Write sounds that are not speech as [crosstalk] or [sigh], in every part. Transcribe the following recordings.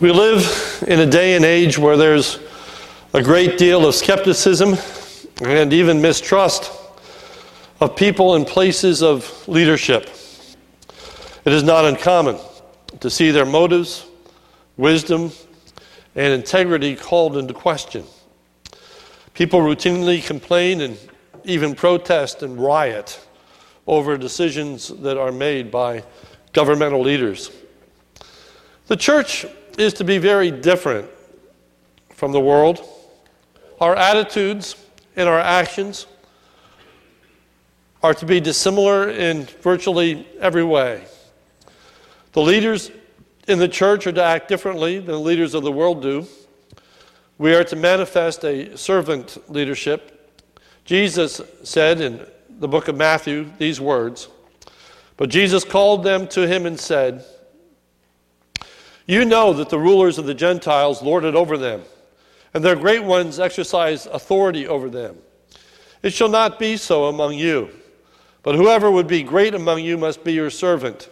We live in a day and age where there's a great deal of skepticism and even mistrust of people in places of leadership. It is not uncommon to see their motives, wisdom, and integrity called into question. People routinely complain and even protest and riot over decisions that are made by governmental leaders. The church is to be very different from the world. Our attitudes and our actions are to be dissimilar in virtually every way. The leaders in the church are to act differently than the leaders of the world do. We are to manifest a servant leadership. Jesus said in the book of Matthew these words But Jesus called them to him and said, you know that the rulers of the Gentiles lord it over them, and their great ones exercise authority over them. It shall not be so among you. But whoever would be great among you must be your servant,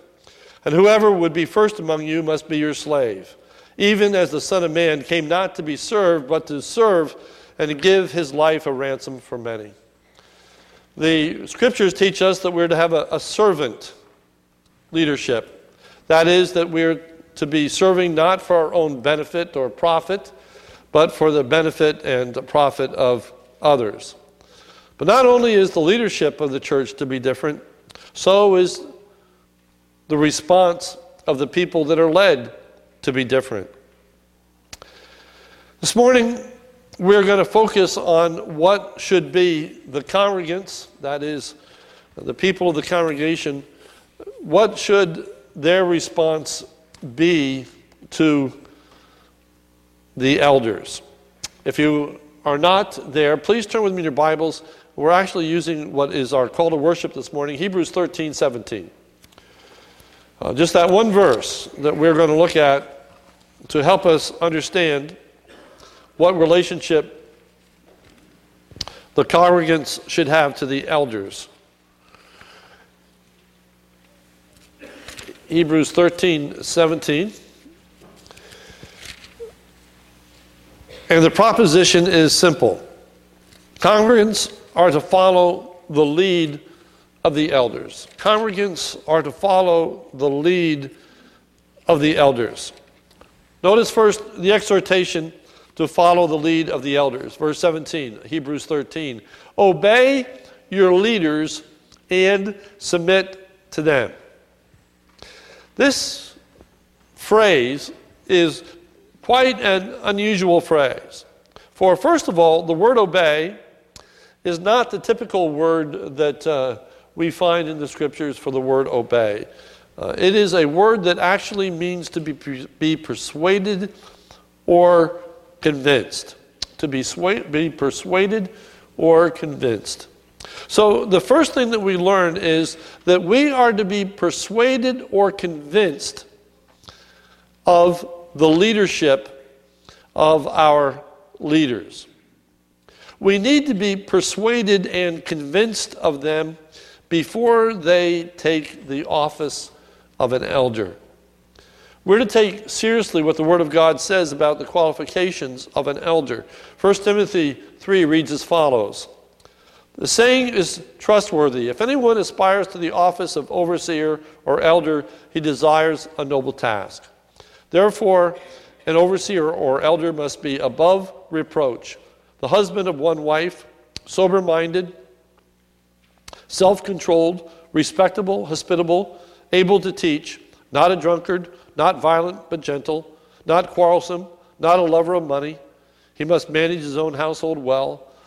and whoever would be first among you must be your slave, even as the Son of Man came not to be served, but to serve and to give his life a ransom for many. The scriptures teach us that we're to have a, a servant leadership. That is, that we're to be serving not for our own benefit or profit, but for the benefit and the profit of others. But not only is the leadership of the church to be different, so is the response of the people that are led to be different. This morning, we're going to focus on what should be the congregants, that is, the people of the congregation, what should their response be to the elders. If you are not there, please turn with me in your Bibles. We're actually using what is our call to worship this morning, Hebrews 13 17. Uh, just that one verse that we're going to look at to help us understand what relationship the congregants should have to the elders. Hebrews 13 17. And the proposition is simple congregants are to follow the lead of the elders. Congregants are to follow the lead of the elders. Notice first the exhortation to follow the lead of the elders. Verse 17, Hebrews 13. Obey your leaders and submit to them. This phrase is quite an unusual phrase. For, first of all, the word obey is not the typical word that uh, we find in the scriptures for the word obey. Uh, it is a word that actually means to be, be persuaded or convinced. To be, be persuaded or convinced. So, the first thing that we learn is that we are to be persuaded or convinced of the leadership of our leaders. We need to be persuaded and convinced of them before they take the office of an elder. We're to take seriously what the Word of God says about the qualifications of an elder. 1 Timothy 3 reads as follows the saying is trustworthy. If anyone aspires to the office of overseer or elder, he desires a noble task. Therefore, an overseer or elder must be above reproach, the husband of one wife, sober minded, self controlled, respectable, hospitable, able to teach, not a drunkard, not violent but gentle, not quarrelsome, not a lover of money. He must manage his own household well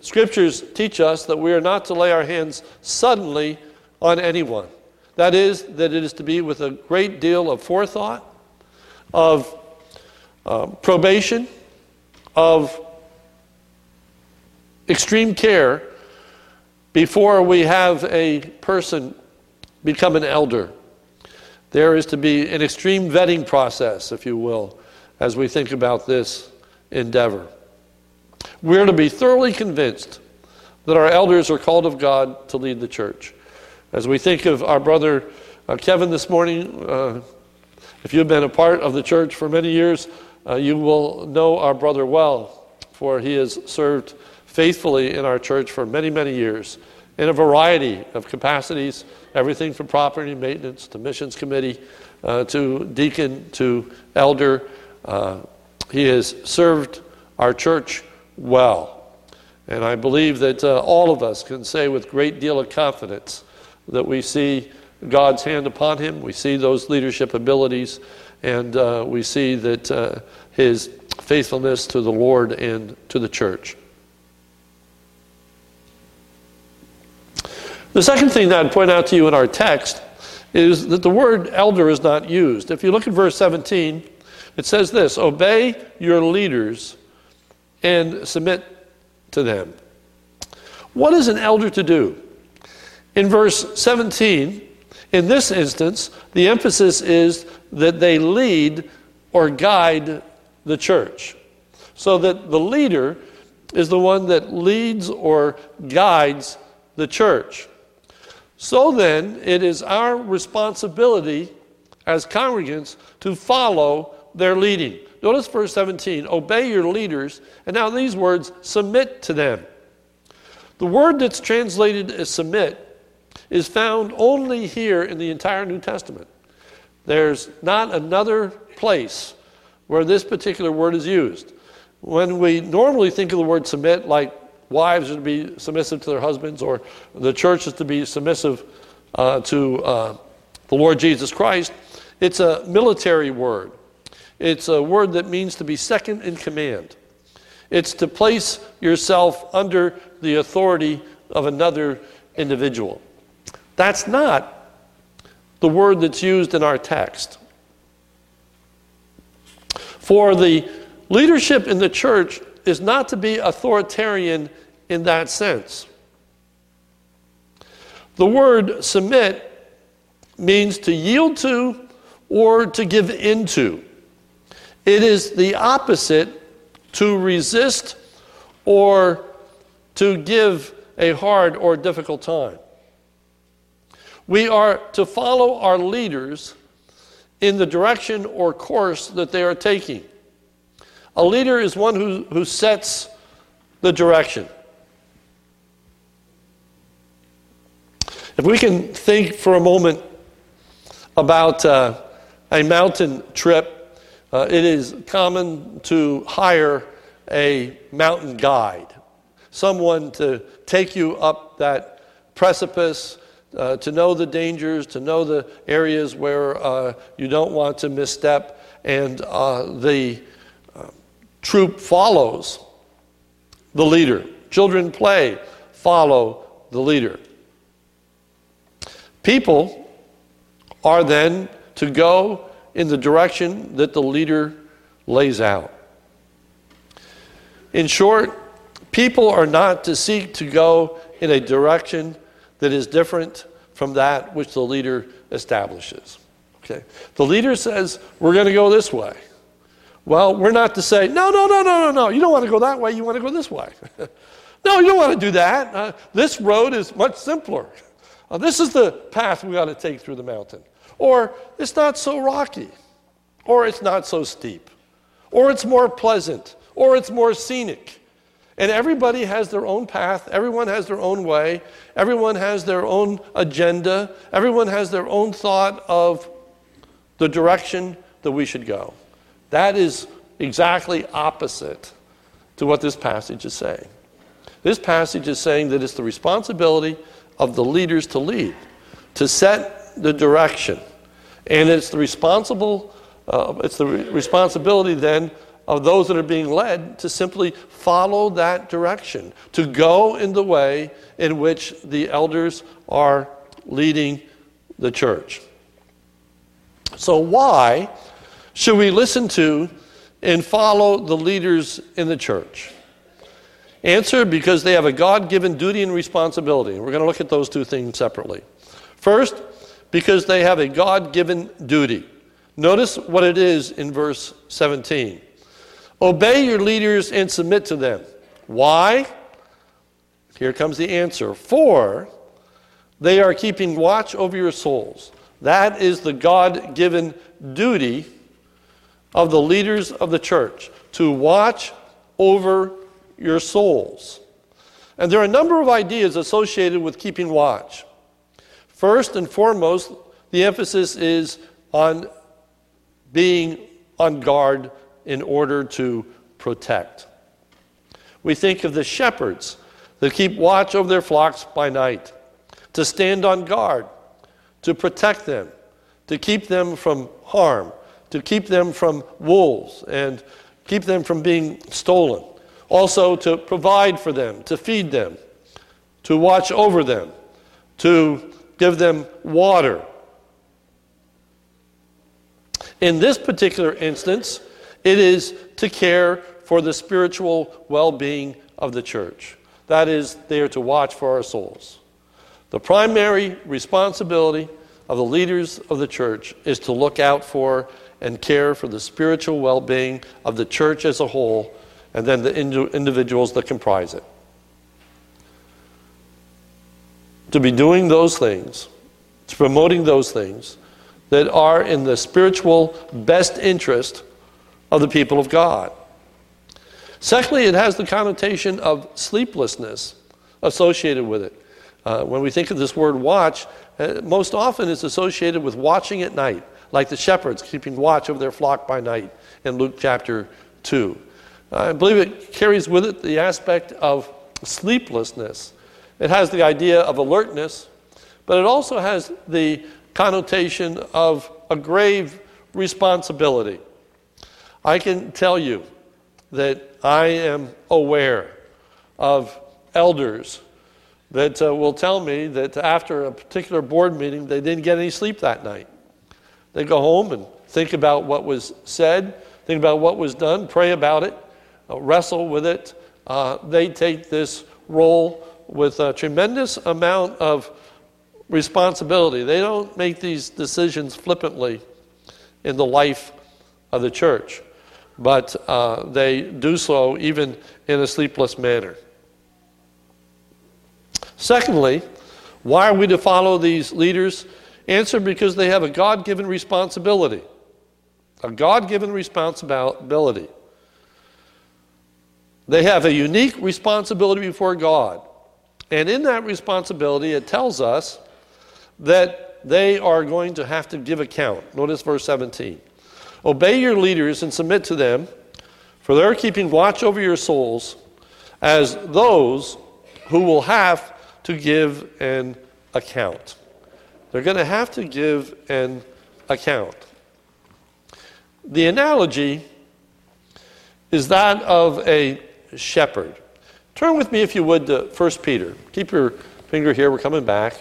scriptures teach us that we are not to lay our hands suddenly on anyone. That is, that it is to be with a great deal of forethought, of um, probation, of extreme care before we have a person become an elder. There is to be an extreme vetting process, if you will, as we think about this endeavor. We're to be thoroughly convinced that our elders are called of God to lead the church. As we think of our brother uh, Kevin this morning, uh, if you've been a part of the church for many years, uh, you will know our brother well, for he has served faithfully in our church for many, many years in a variety of capacities everything from property maintenance to missions committee uh, to deacon to elder. Uh, he has served our church well. And I believe that uh, all of us can say with great deal of confidence that we see God's hand upon him, we see those leadership abilities, and uh, we see that uh, his faithfulness to the Lord and to the church. The second thing that I'd point out to you in our text is that the word elder is not used. If you look at verse 17, it says this Obey your leaders and submit to them. What is an elder to do? In verse 17, in this instance, the emphasis is that they lead or guide the church. So that the leader is the one that leads or guides the church. So then, it is our responsibility as congregants to follow their leading. Notice verse 17 obey your leaders, and now these words submit to them. The word that's translated as submit is found only here in the entire New Testament. There's not another place where this particular word is used. When we normally think of the word submit like wives are to be submissive to their husbands, or the church is to be submissive uh, to uh, the Lord Jesus Christ. It's a military word. It's a word that means to be second in command. It's to place yourself under the authority of another individual. That's not the word that's used in our text. For the leadership in the church is not to be authoritarian in that sense. The word submit means to yield to or to give into. It is the opposite to resist or to give a hard or difficult time. We are to follow our leaders in the direction or course that they are taking. A leader is one who, who sets the direction. If we can think for a moment about uh, a mountain trip, uh, it is common to hire a mountain guide, someone to take you up that precipice, uh, to know the dangers, to know the areas where uh, you don't want to misstep, and uh, the uh, troop follows the leader. Children play, follow the leader. People are then to go in the direction that the leader lays out. In short, people are not to seek to go in a direction that is different from that which the leader establishes. Okay? The leader says, We're going to go this way. Well, we're not to say, No, no, no, no, no, no. You don't want to go that way. You want to go this way. [laughs] no, you don't want to do that. Uh, this road is much simpler. Uh, this is the path we got to take through the mountain. Or it's not so rocky. Or it's not so steep. Or it's more pleasant. Or it's more scenic. And everybody has their own path. Everyone has their own way. Everyone has their own agenda. Everyone has their own thought of the direction that we should go. That is exactly opposite to what this passage is saying. This passage is saying that it's the responsibility of the leaders to lead, to set the direction. And it's the responsible, uh, it's the re- responsibility then of those that are being led to simply follow that direction, to go in the way in which the elders are leading the church. So, why should we listen to and follow the leaders in the church? Answer because they have a God given duty and responsibility. We're going to look at those two things separately. First, because they have a God given duty. Notice what it is in verse 17 Obey your leaders and submit to them. Why? Here comes the answer. For they are keeping watch over your souls. That is the God given duty of the leaders of the church to watch over your souls. And there are a number of ideas associated with keeping watch. First and foremost, the emphasis is on being on guard in order to protect. We think of the shepherds that keep watch over their flocks by night, to stand on guard, to protect them, to keep them from harm, to keep them from wolves, and keep them from being stolen. Also, to provide for them, to feed them, to watch over them, to give them water. In this particular instance, it is to care for the spiritual well being of the church. That is, they are to watch for our souls. The primary responsibility of the leaders of the church is to look out for and care for the spiritual well being of the church as a whole and then the individuals that comprise it. To be doing those things, to promoting those things that are in the spiritual best interest of the people of God. Secondly, it has the connotation of sleeplessness associated with it. Uh, when we think of this word watch, uh, most often it's associated with watching at night, like the shepherds keeping watch over their flock by night in Luke chapter 2. I believe it carries with it the aspect of sleeplessness. It has the idea of alertness, but it also has the connotation of a grave responsibility. I can tell you that I am aware of elders that uh, will tell me that after a particular board meeting, they didn't get any sleep that night. They go home and think about what was said, think about what was done, pray about it, uh, wrestle with it. Uh, they take this role with a tremendous amount of responsibility. They don't make these decisions flippantly in the life of the church but uh, they do so even in a sleepless manner. Secondly, why are we to follow these leaders? Answer because they have a God given responsibility. A God given responsibility. They have a unique responsibility before God. And in that responsibility, it tells us that they are going to have to give account. Notice verse 17. Obey your leaders and submit to them, for they're keeping watch over your souls as those who will have to give an account. They're going to have to give an account. The analogy is that of a shepherd. Turn with me, if you would, to 1 Peter. Keep your finger here, we're coming back.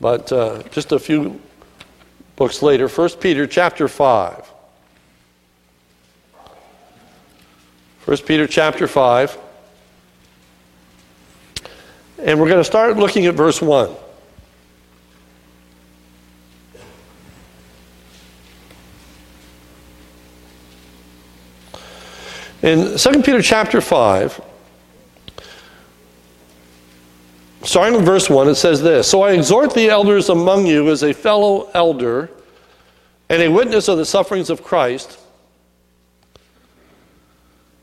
But uh, just a few books later, 1 Peter chapter 5. 1 Peter chapter 5. And we're going to start looking at verse 1. In 2 Peter chapter 5, starting in verse 1, it says this So I exhort the elders among you as a fellow elder and a witness of the sufferings of Christ,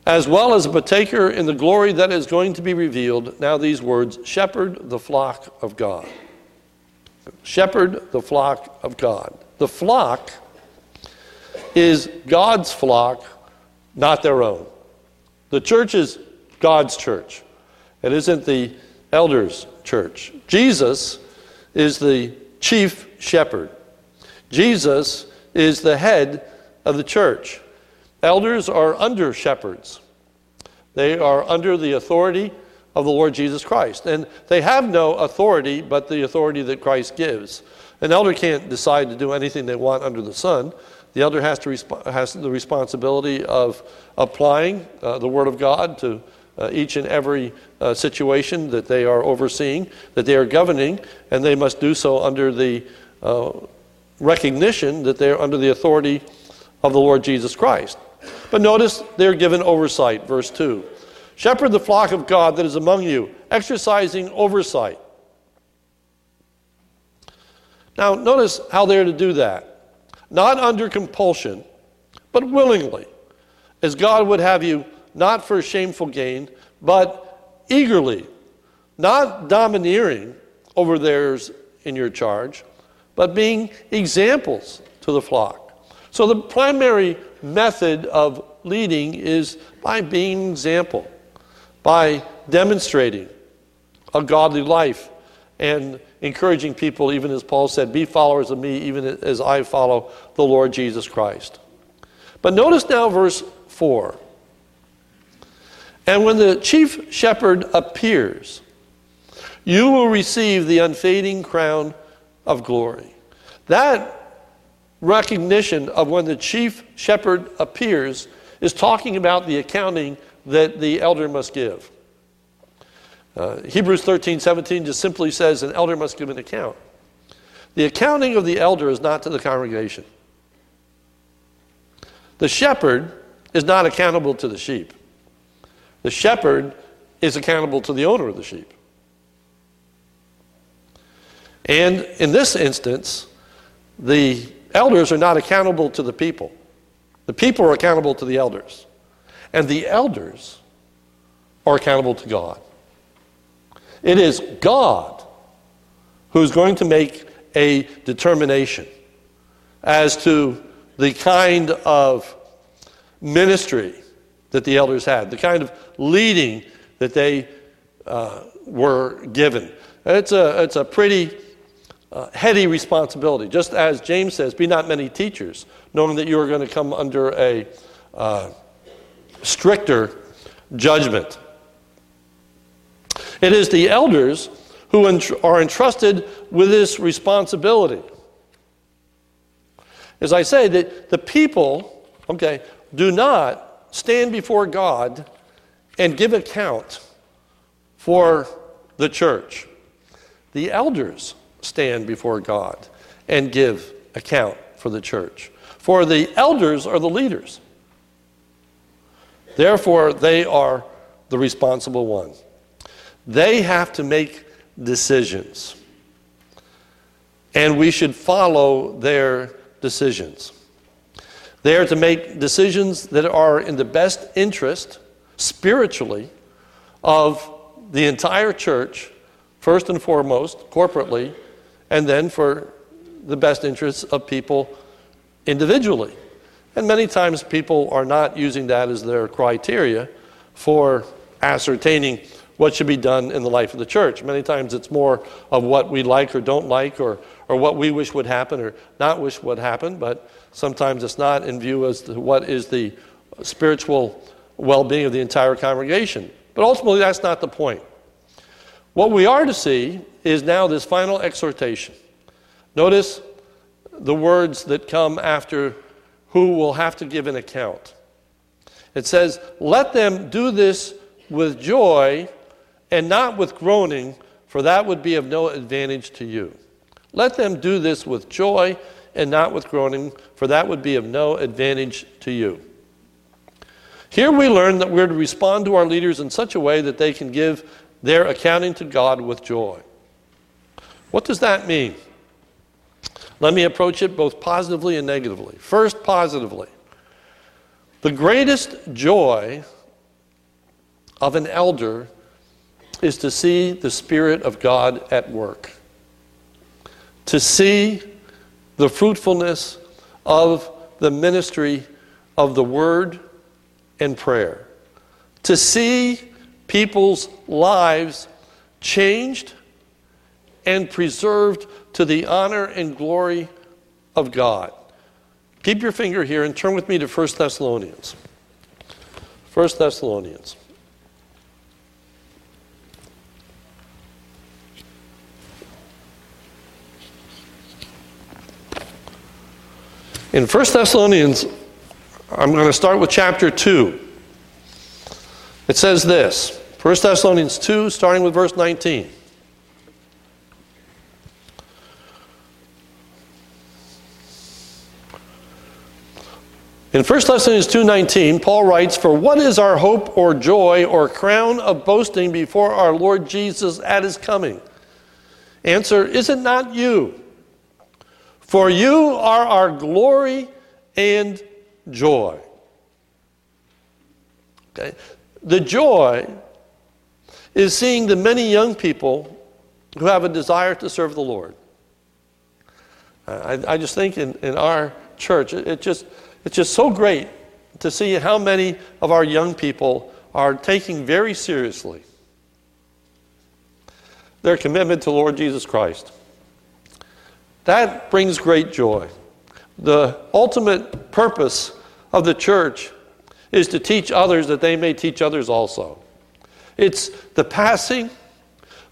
as well as a partaker in the glory that is going to be revealed. Now, these words shepherd the flock of God. Shepherd the flock of God. The flock is God's flock, not their own. The church is God's church, it isn't the elders' church. Jesus is the chief shepherd. Jesus is the head of the church. Elders are under shepherds, they are under the authority of the Lord Jesus Christ. And they have no authority but the authority that Christ gives. An elder can't decide to do anything they want under the sun. The elder has, to resp- has the responsibility of applying uh, the Word of God to uh, each and every uh, situation that they are overseeing, that they are governing, and they must do so under the uh, recognition that they are under the authority of the Lord Jesus Christ. But notice they're given oversight, verse 2. Shepherd the flock of God that is among you, exercising oversight. Now, notice how they're to do that. Not under compulsion, but willingly, as God would have you, not for shameful gain, but eagerly, not domineering over theirs in your charge, but being examples to the flock. So, the primary method of leading is by being example, by demonstrating a godly life and encouraging people, even as Paul said, be followers of me, even as I follow the Lord Jesus Christ. But notice now verse 4. And when the chief shepherd appears, you will receive the unfading crown of glory. That recognition of when the chief shepherd appears is talking about the accounting that the elder must give. Uh, Hebrews 13, 17 just simply says an elder must give an account. The accounting of the elder is not to the congregation. The shepherd is not accountable to the sheep. The shepherd is accountable to the owner of the sheep. And in this instance, the elders are not accountable to the people. The people are accountable to the elders. And the elders are accountable to God. It is God who's going to make a determination as to the kind of ministry that the elders had, the kind of leading that they uh, were given. It's a, it's a pretty uh, heady responsibility. Just as James says, be not many teachers, knowing that you are going to come under a uh, stricter judgment. It is the elders who are entrusted with this responsibility. As I say, that the people, okay, do not stand before God and give account for the church. The elders stand before God and give account for the church. For the elders are the leaders. Therefore, they are the responsible ones. They have to make decisions. And we should follow their decisions. They are to make decisions that are in the best interest, spiritually, of the entire church, first and foremost, corporately, and then for the best interests of people individually. And many times people are not using that as their criteria for ascertaining what should be done in the life of the church. Many times it's more of what we like or don't like or, or what we wish would happen or not wish would happen, but sometimes it's not in view as to what is the spiritual well being of the entire congregation. But ultimately, that's not the point. What we are to see is now this final exhortation. Notice the words that come after who will have to give an account. It says, Let them do this with joy and not with groaning, for that would be of no advantage to you. Let them do this with joy and not with groaning, for that would be of no advantage to you. Here we learn that we're to respond to our leaders in such a way that they can give their accounting to God with joy. What does that mean? Let me approach it both positively and negatively. First, positively. The greatest joy of an elder is to see the Spirit of God at work, to see the fruitfulness of the ministry of the Word and prayer, to see people's lives changed and preserved to the honor and glory of God. Keep your finger here and turn with me to 1 Thessalonians. 1 Thessalonians. In 1 Thessalonians, I'm going to start with chapter 2. It says this 1 Thessalonians 2, starting with verse 19. In 1 Thessalonians 2:19, Paul writes, "For what is our hope or joy or crown of boasting before our Lord Jesus at his coming?" Answer, is it not you? For you are our glory and joy. Okay? The joy is seeing the many young people who have a desire to serve the Lord. I, I just think in, in our church, it, it just it's just so great to see how many of our young people are taking very seriously their commitment to Lord Jesus Christ. That brings great joy. The ultimate purpose of the church is to teach others that they may teach others also. It's the passing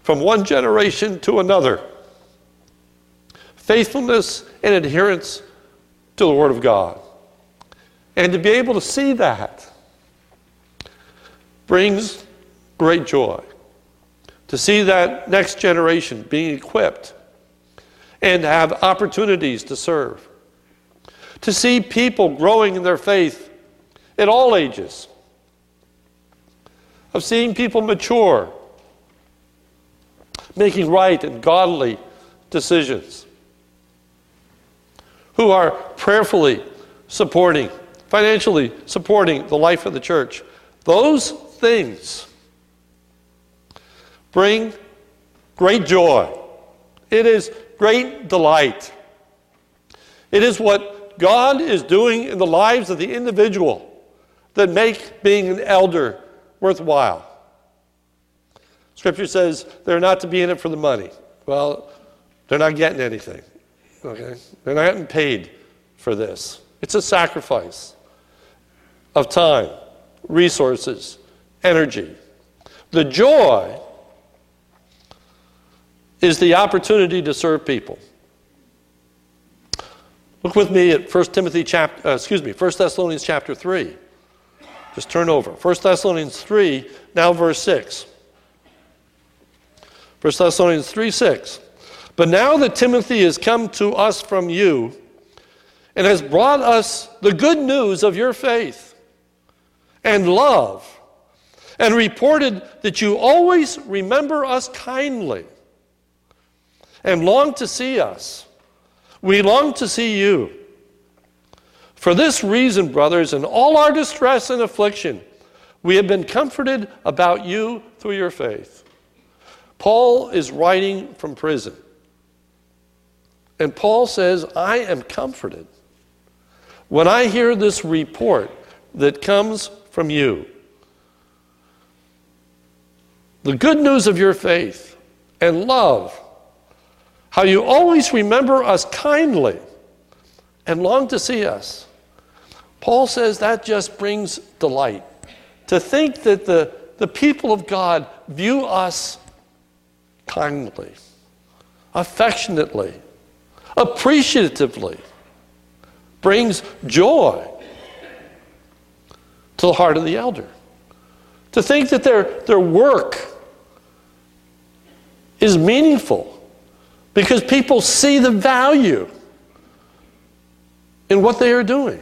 from one generation to another. Faithfulness and adherence to the Word of God. And to be able to see that brings great joy. To see that next generation being equipped and have opportunities to serve. To see people growing in their faith at all ages. Of seeing people mature, making right and godly decisions, who are prayerfully supporting financially supporting the life of the church. Those things bring great joy. It is great delight. It is what God is doing in the lives of the individual that make being an elder worthwhile. Scripture says they're not to be in it for the money. Well, they're not getting anything. Okay? They're not getting paid for this. It's a sacrifice of time, resources, energy. The joy is the opportunity to serve people. Look with me at 1 Timothy chapter, uh, excuse me, 1 Thessalonians chapter 3. Just turn over. 1 Thessalonians 3, now verse 6. 1 Thessalonians 3 6. But now that Timothy has come to us from you and has brought us the good news of your faith, and love, and reported that you always remember us kindly and long to see us. We long to see you. For this reason, brothers, in all our distress and affliction, we have been comforted about you through your faith. Paul is writing from prison. And Paul says, I am comforted. When I hear this report that comes from you. The good news of your faith and love, how you always remember us kindly and long to see us. Paul says that just brings delight. To think that the, the people of God view us kindly, affectionately, appreciatively, brings joy to the heart of the elder. To think that their, their work is meaningful because people see the value in what they are doing,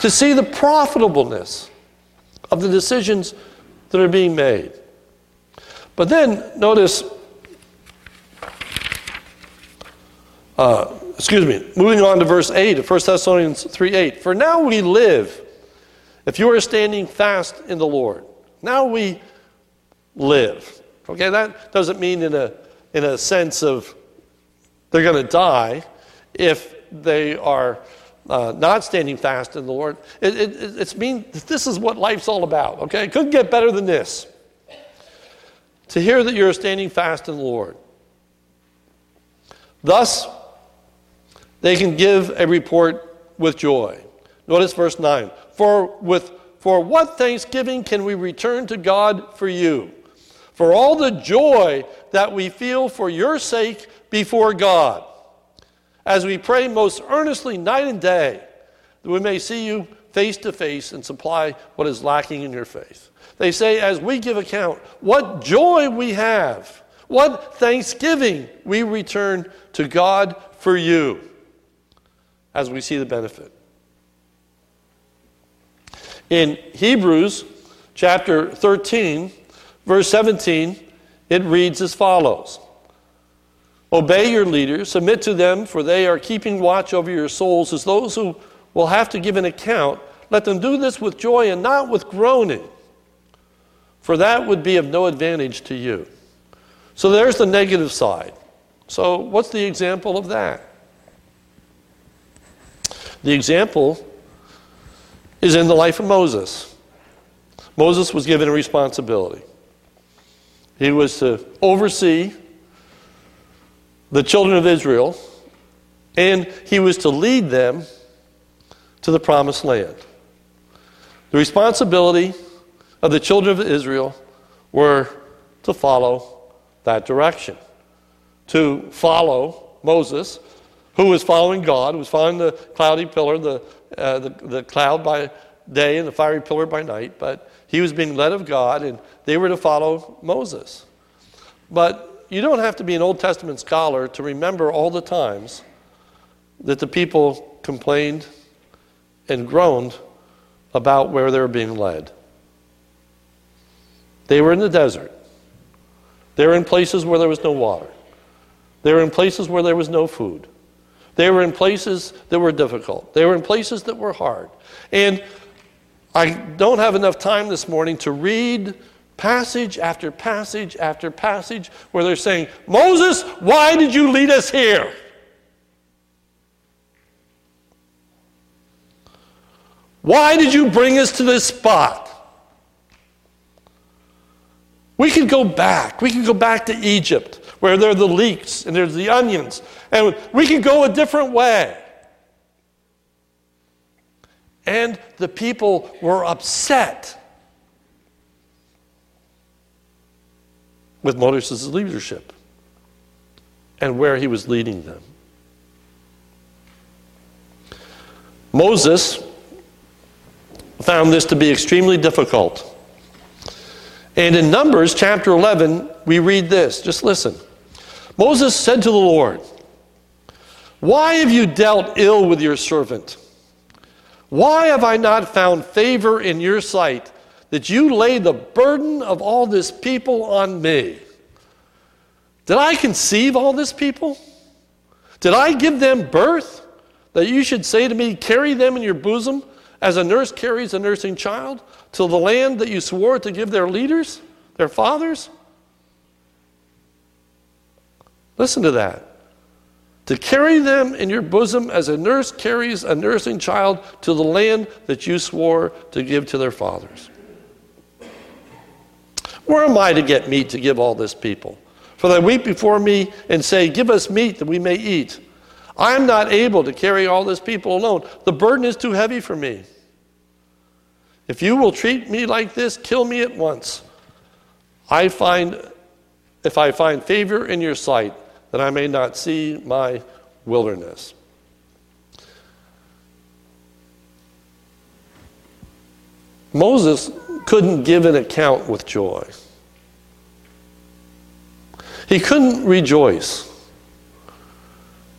to see the profitableness of the decisions that are being made. But then notice, uh, excuse me, moving on to verse 8 of 1 Thessalonians 3 8. For now we live if you are standing fast in the Lord, now we live. Okay, that doesn't mean in a, in a sense of they're going to die if they are uh, not standing fast in the Lord. It, it, it's mean this is what life's all about. Okay, it couldn't get better than this. To hear that you're standing fast in the Lord. Thus, they can give a report with joy. Notice verse 9. For with for what thanksgiving can we return to God for you? For all the joy that we feel for your sake before God, as we pray most earnestly night and day, that we may see you face to face and supply what is lacking in your faith. They say, as we give account, what joy we have, what thanksgiving we return to God for you as we see the benefit. In Hebrews chapter 13, verse 17, it reads as follows Obey your leaders, submit to them, for they are keeping watch over your souls as those who will have to give an account. Let them do this with joy and not with groaning, for that would be of no advantage to you. So there's the negative side. So, what's the example of that? The example is in the life of Moses. Moses was given a responsibility. He was to oversee the children of Israel, and he was to lead them to the promised land. The responsibility of the children of Israel were to follow that direction, to follow Moses, who was following God, who was following the cloudy pillar, the, uh, the, the cloud by day and the fiery pillar by night, but he was being led of God, and they were to follow Moses. But you don't have to be an Old Testament scholar to remember all the times that the people complained and groaned about where they were being led. They were in the desert. They were in places where there was no water. They were in places where there was no food. They were in places that were difficult. They were in places that were hard. And I don't have enough time this morning to read passage after passage after passage where they're saying, Moses, why did you lead us here? Why did you bring us to this spot? We could go back. We could go back to Egypt where there are the leeks and there's the onions, and we could go a different way. And the people were upset with Moses' leadership and where he was leading them. Moses found this to be extremely difficult. And in Numbers chapter 11, we read this. Just listen. Moses said to the Lord, Why have you dealt ill with your servant? Why have I not found favor in your sight that you lay the burden of all this people on me? Did I conceive all this people? Did I give them birth that you should say to me, Carry them in your bosom as a nurse carries a nursing child to the land that you swore to give their leaders, their fathers? Listen to that. To carry them in your bosom as a nurse carries a nursing child to the land that you swore to give to their fathers. Where am I to get meat to give all this people? For they weep before me and say, Give us meat that we may eat. I am not able to carry all this people alone. The burden is too heavy for me. If you will treat me like this, kill me at once. I find, if I find favor in your sight, that I may not see my wilderness. Moses couldn't give an account with joy. He couldn't rejoice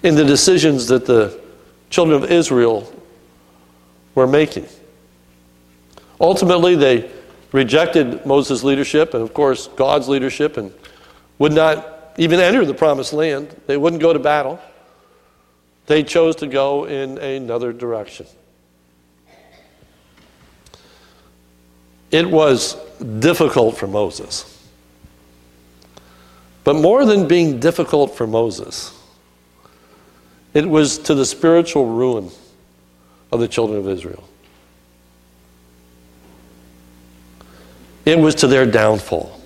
in the decisions that the children of Israel were making. Ultimately, they rejected Moses' leadership and, of course, God's leadership and would not even enter the promised land. They wouldn't go to battle. They chose to go in another direction. It was difficult for Moses. But more than being difficult for Moses, it was to the spiritual ruin of the children of Israel. It was to their downfall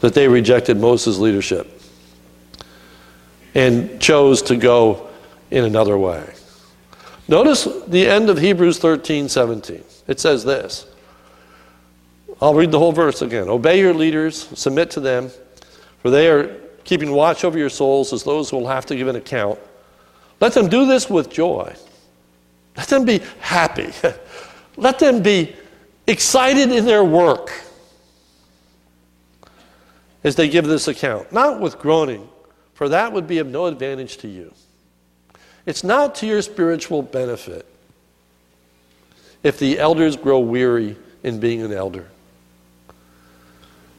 that they rejected Moses' leadership and chose to go in another way. Notice the end of Hebrews 13 17. It says this. I'll read the whole verse again. Obey your leaders, submit to them, for they are keeping watch over your souls as those who will have to give an account. Let them do this with joy Let them be happy. [laughs] Let them be excited in their work as they give this account. Not with groaning, for that would be of no advantage to you. It's not to your spiritual benefit if the elders grow weary in being an elder.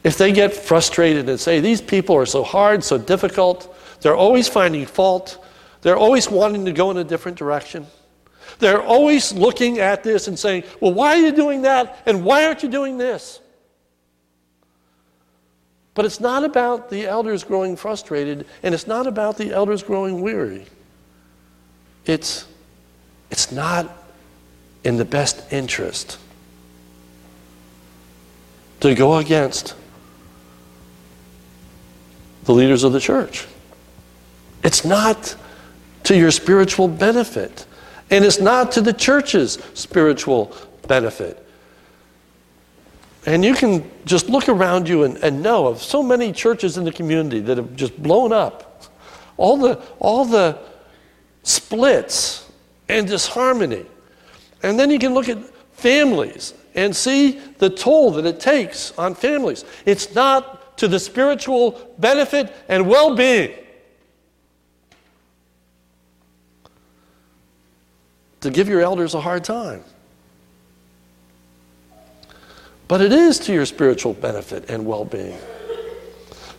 If they get frustrated and say, These people are so hard, so difficult, they're always finding fault, they're always wanting to go in a different direction. They're always looking at this and saying, Well, why are you doing that? And why aren't you doing this? But it's not about the elders growing frustrated, and it's not about the elders growing weary. It's, it's not in the best interest to go against the leaders of the church. It's not to your spiritual benefit, and it's not to the church's spiritual benefit. And you can just look around you and, and know of so many churches in the community that have just blown up. All the, all the splits and disharmony. And then you can look at families and see the toll that it takes on families. It's not to the spiritual benefit and well being. To give your elders a hard time. But it is to your spiritual benefit and well being.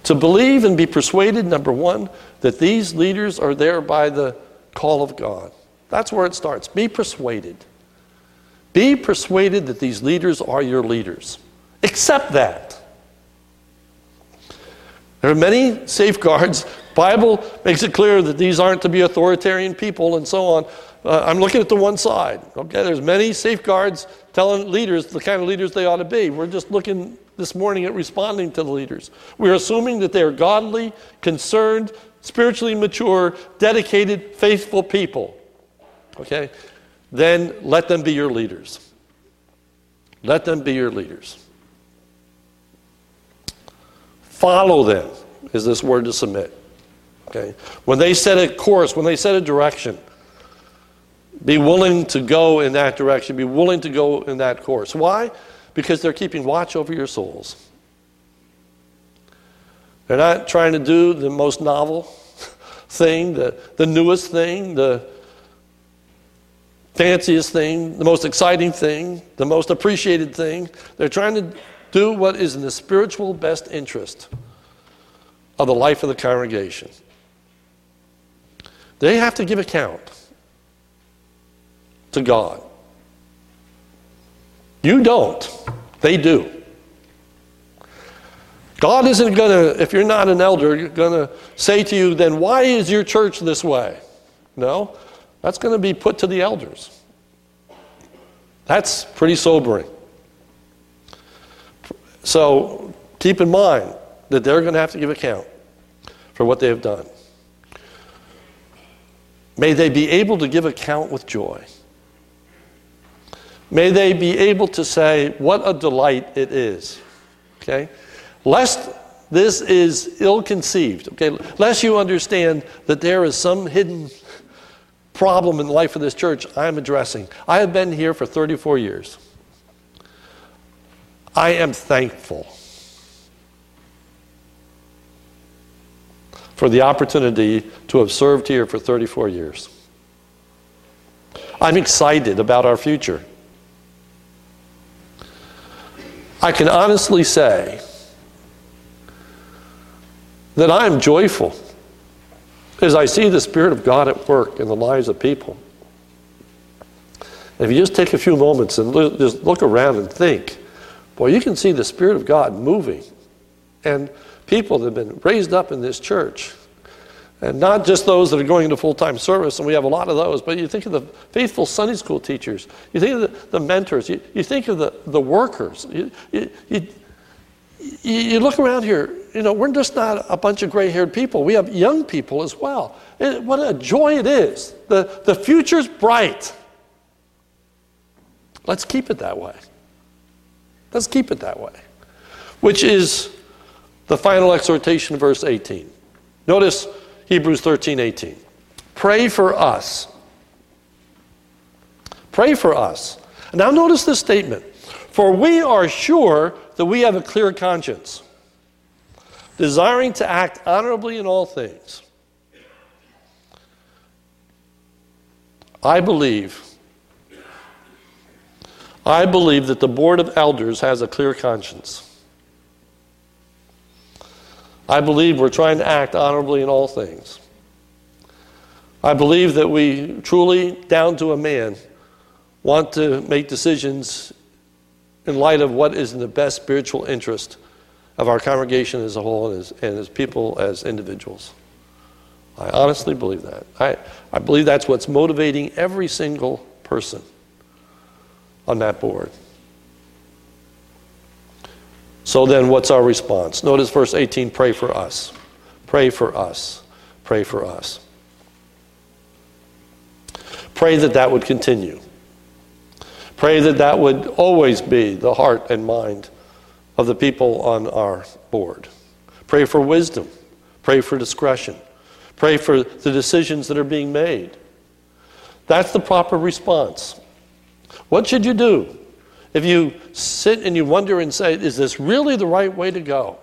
To believe and be persuaded, number one, that these leaders are there by the call of God. That's where it starts. Be persuaded. Be persuaded that these leaders are your leaders. Accept that. There are many safeguards. Bible makes it clear that these aren't to be authoritarian people and so on. Uh, I'm looking at the one side. Okay, there's many safeguards telling leaders the kind of leaders they ought to be. We're just looking this morning at responding to the leaders. We're assuming that they are godly, concerned, spiritually mature, dedicated, faithful people. Okay? Then let them be your leaders. Let them be your leaders. Follow them is this word to submit. Okay? When they set a course, when they set a direction, be willing to go in that direction, be willing to go in that course. Why? Because they're keeping watch over your souls. They're not trying to do the most novel [laughs] thing, the, the newest thing, the fanciest thing, the most exciting thing, the most appreciated thing. They're trying to do what is in the spiritual best interest of the life of the congregation. They have to give account to God. You don't, they do. God isn't going to, if you're not an elder, you're going to say to you, then why is your church this way? No, that's going to be put to the elders. That's pretty sobering. So keep in mind that they're going to have to give account for what they have done. May they be able to give account with joy. May they be able to say, What a delight it is. Okay? Lest this is ill conceived, okay, lest you understand that there is some hidden problem in the life of this church I'm addressing. I have been here for 34 years. I am thankful for the opportunity to have served here for 34 years. I'm excited about our future. I can honestly say that I am joyful as I see the Spirit of God at work in the lives of people. If you just take a few moments and just look around and think, boy, you can see the Spirit of God moving. And people that have been raised up in this church. And not just those that are going into full time service, and we have a lot of those, but you think of the faithful Sunday school teachers, you think of the, the mentors, you, you think of the, the workers. You, you, you, you look around here, you know, we're just not a bunch of gray haired people. We have young people as well. It, what a joy it is. The, the future's bright. Let's keep it that way. Let's keep it that way. Which is the final exhortation, verse 18. Notice Hebrews 13 18. Pray for us. Pray for us. Now, notice this statement For we are sure that we have a clear conscience, desiring to act honorably in all things. I believe. I believe that the board of elders has a clear conscience. I believe we're trying to act honorably in all things. I believe that we truly, down to a man, want to make decisions in light of what is in the best spiritual interest of our congregation as a whole and as, and as people, as individuals. I honestly believe that. I, I believe that's what's motivating every single person on that board. So then, what's our response? Notice verse 18 pray for us. Pray for us. Pray for us. Pray that that would continue. Pray that that would always be the heart and mind of the people on our board. Pray for wisdom. Pray for discretion. Pray for the decisions that are being made. That's the proper response. What should you do if you sit and you wonder and say, Is this really the right way to go?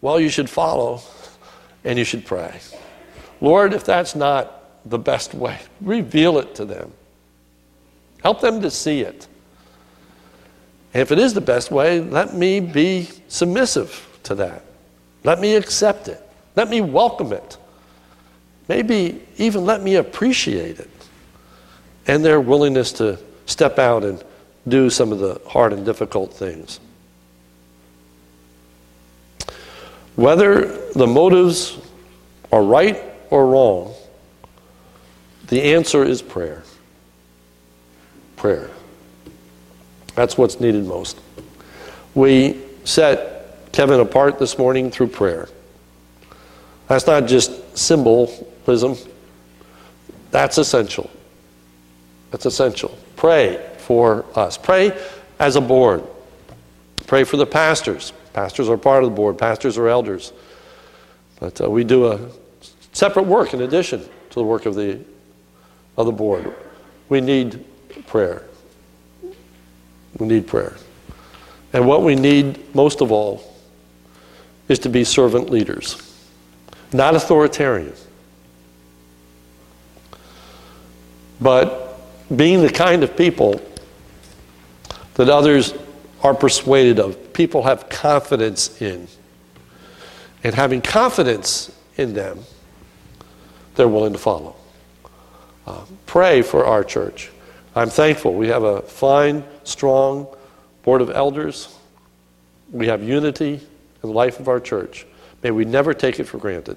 Well, you should follow and you should pray. Lord, if that's not the best way, reveal it to them. Help them to see it. And if it is the best way, let me be submissive to that. Let me accept it. Let me welcome it. Maybe even let me appreciate it. And their willingness to step out and do some of the hard and difficult things. Whether the motives are right or wrong, the answer is prayer prayer. That's what's needed most. We set Kevin apart this morning through prayer. That's not just symbolism, that's essential. That's essential. Pray for us. Pray as a board. Pray for the pastors. Pastors are part of the board, pastors are elders. But uh, we do a separate work in addition to the work of the, of the board. We need prayer. We need prayer. And what we need most of all is to be servant leaders, not authoritarian, but being the kind of people that others are persuaded of, people have confidence in. And having confidence in them, they're willing to follow. Uh, pray for our church. I'm thankful. We have a fine, strong board of elders. We have unity in the life of our church. May we never take it for granted.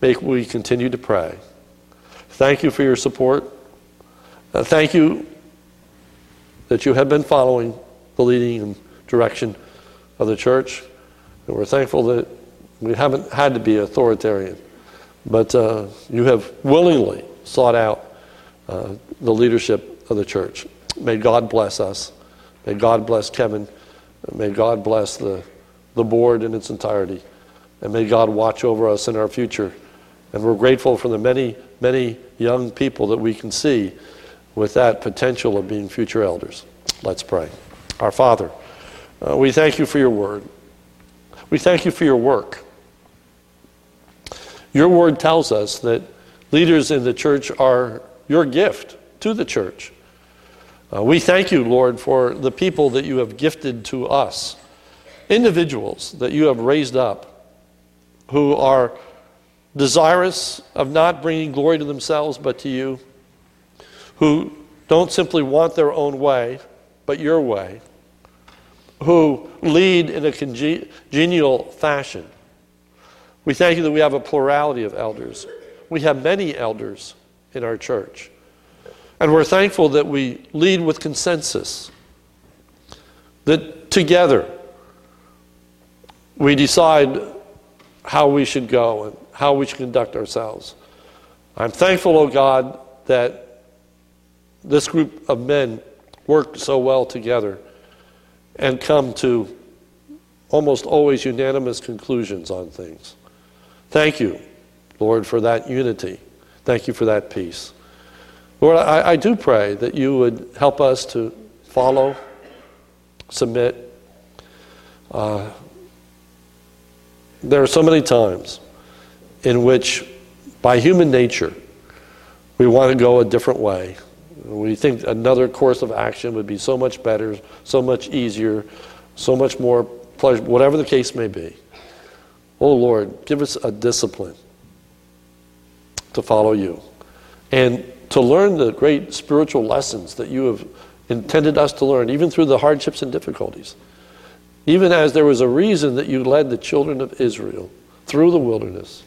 May we continue to pray. Thank you for your support. Uh, thank you that you have been following the leading and direction of the church. And we're thankful that we haven't had to be authoritarian, but uh, you have willingly sought out uh, the leadership of the church. May God bless us. May God bless Kevin. May God bless the, the board in its entirety. And may God watch over us in our future. And we're grateful for the many, many young people that we can see with that potential of being future elders. Let's pray. Our Father, uh, we thank you for your word. We thank you for your work. Your word tells us that leaders in the church are your gift to the church. Uh, we thank you, Lord, for the people that you have gifted to us, individuals that you have raised up who are desirous of not bringing glory to themselves but to you, who don't simply want their own way but your way, who lead in a congenial fashion. We thank you that we have a plurality of elders. We have many elders in our church. And we're thankful that we lead with consensus, that together we decide how we should go and how we should conduct ourselves. I'm thankful, oh God, that this group of men work so well together and come to almost always unanimous conclusions on things. Thank you, Lord, for that unity. Thank you for that peace. Lord, I, I do pray that you would help us to follow, submit. Uh, there are so many times in which, by human nature, we want to go a different way. We think another course of action would be so much better, so much easier, so much more pleasure, whatever the case may be. Oh Lord, give us a discipline to follow you and to learn the great spiritual lessons that you have intended us to learn, even through the hardships and difficulties. Even as there was a reason that you led the children of Israel through the wilderness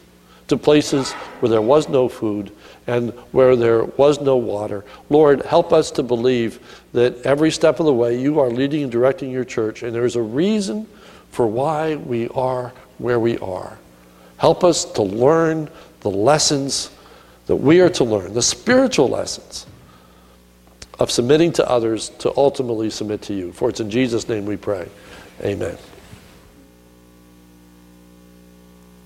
to places where there was no food and where there was no water. Lord, help us to believe that every step of the way you are leading and directing your church, and there is a reason for why we are where we are. Help us to learn the lessons that we are to learn, the spiritual lessons of submitting to others to ultimately submit to you. For it's in Jesus' name we pray. Amen.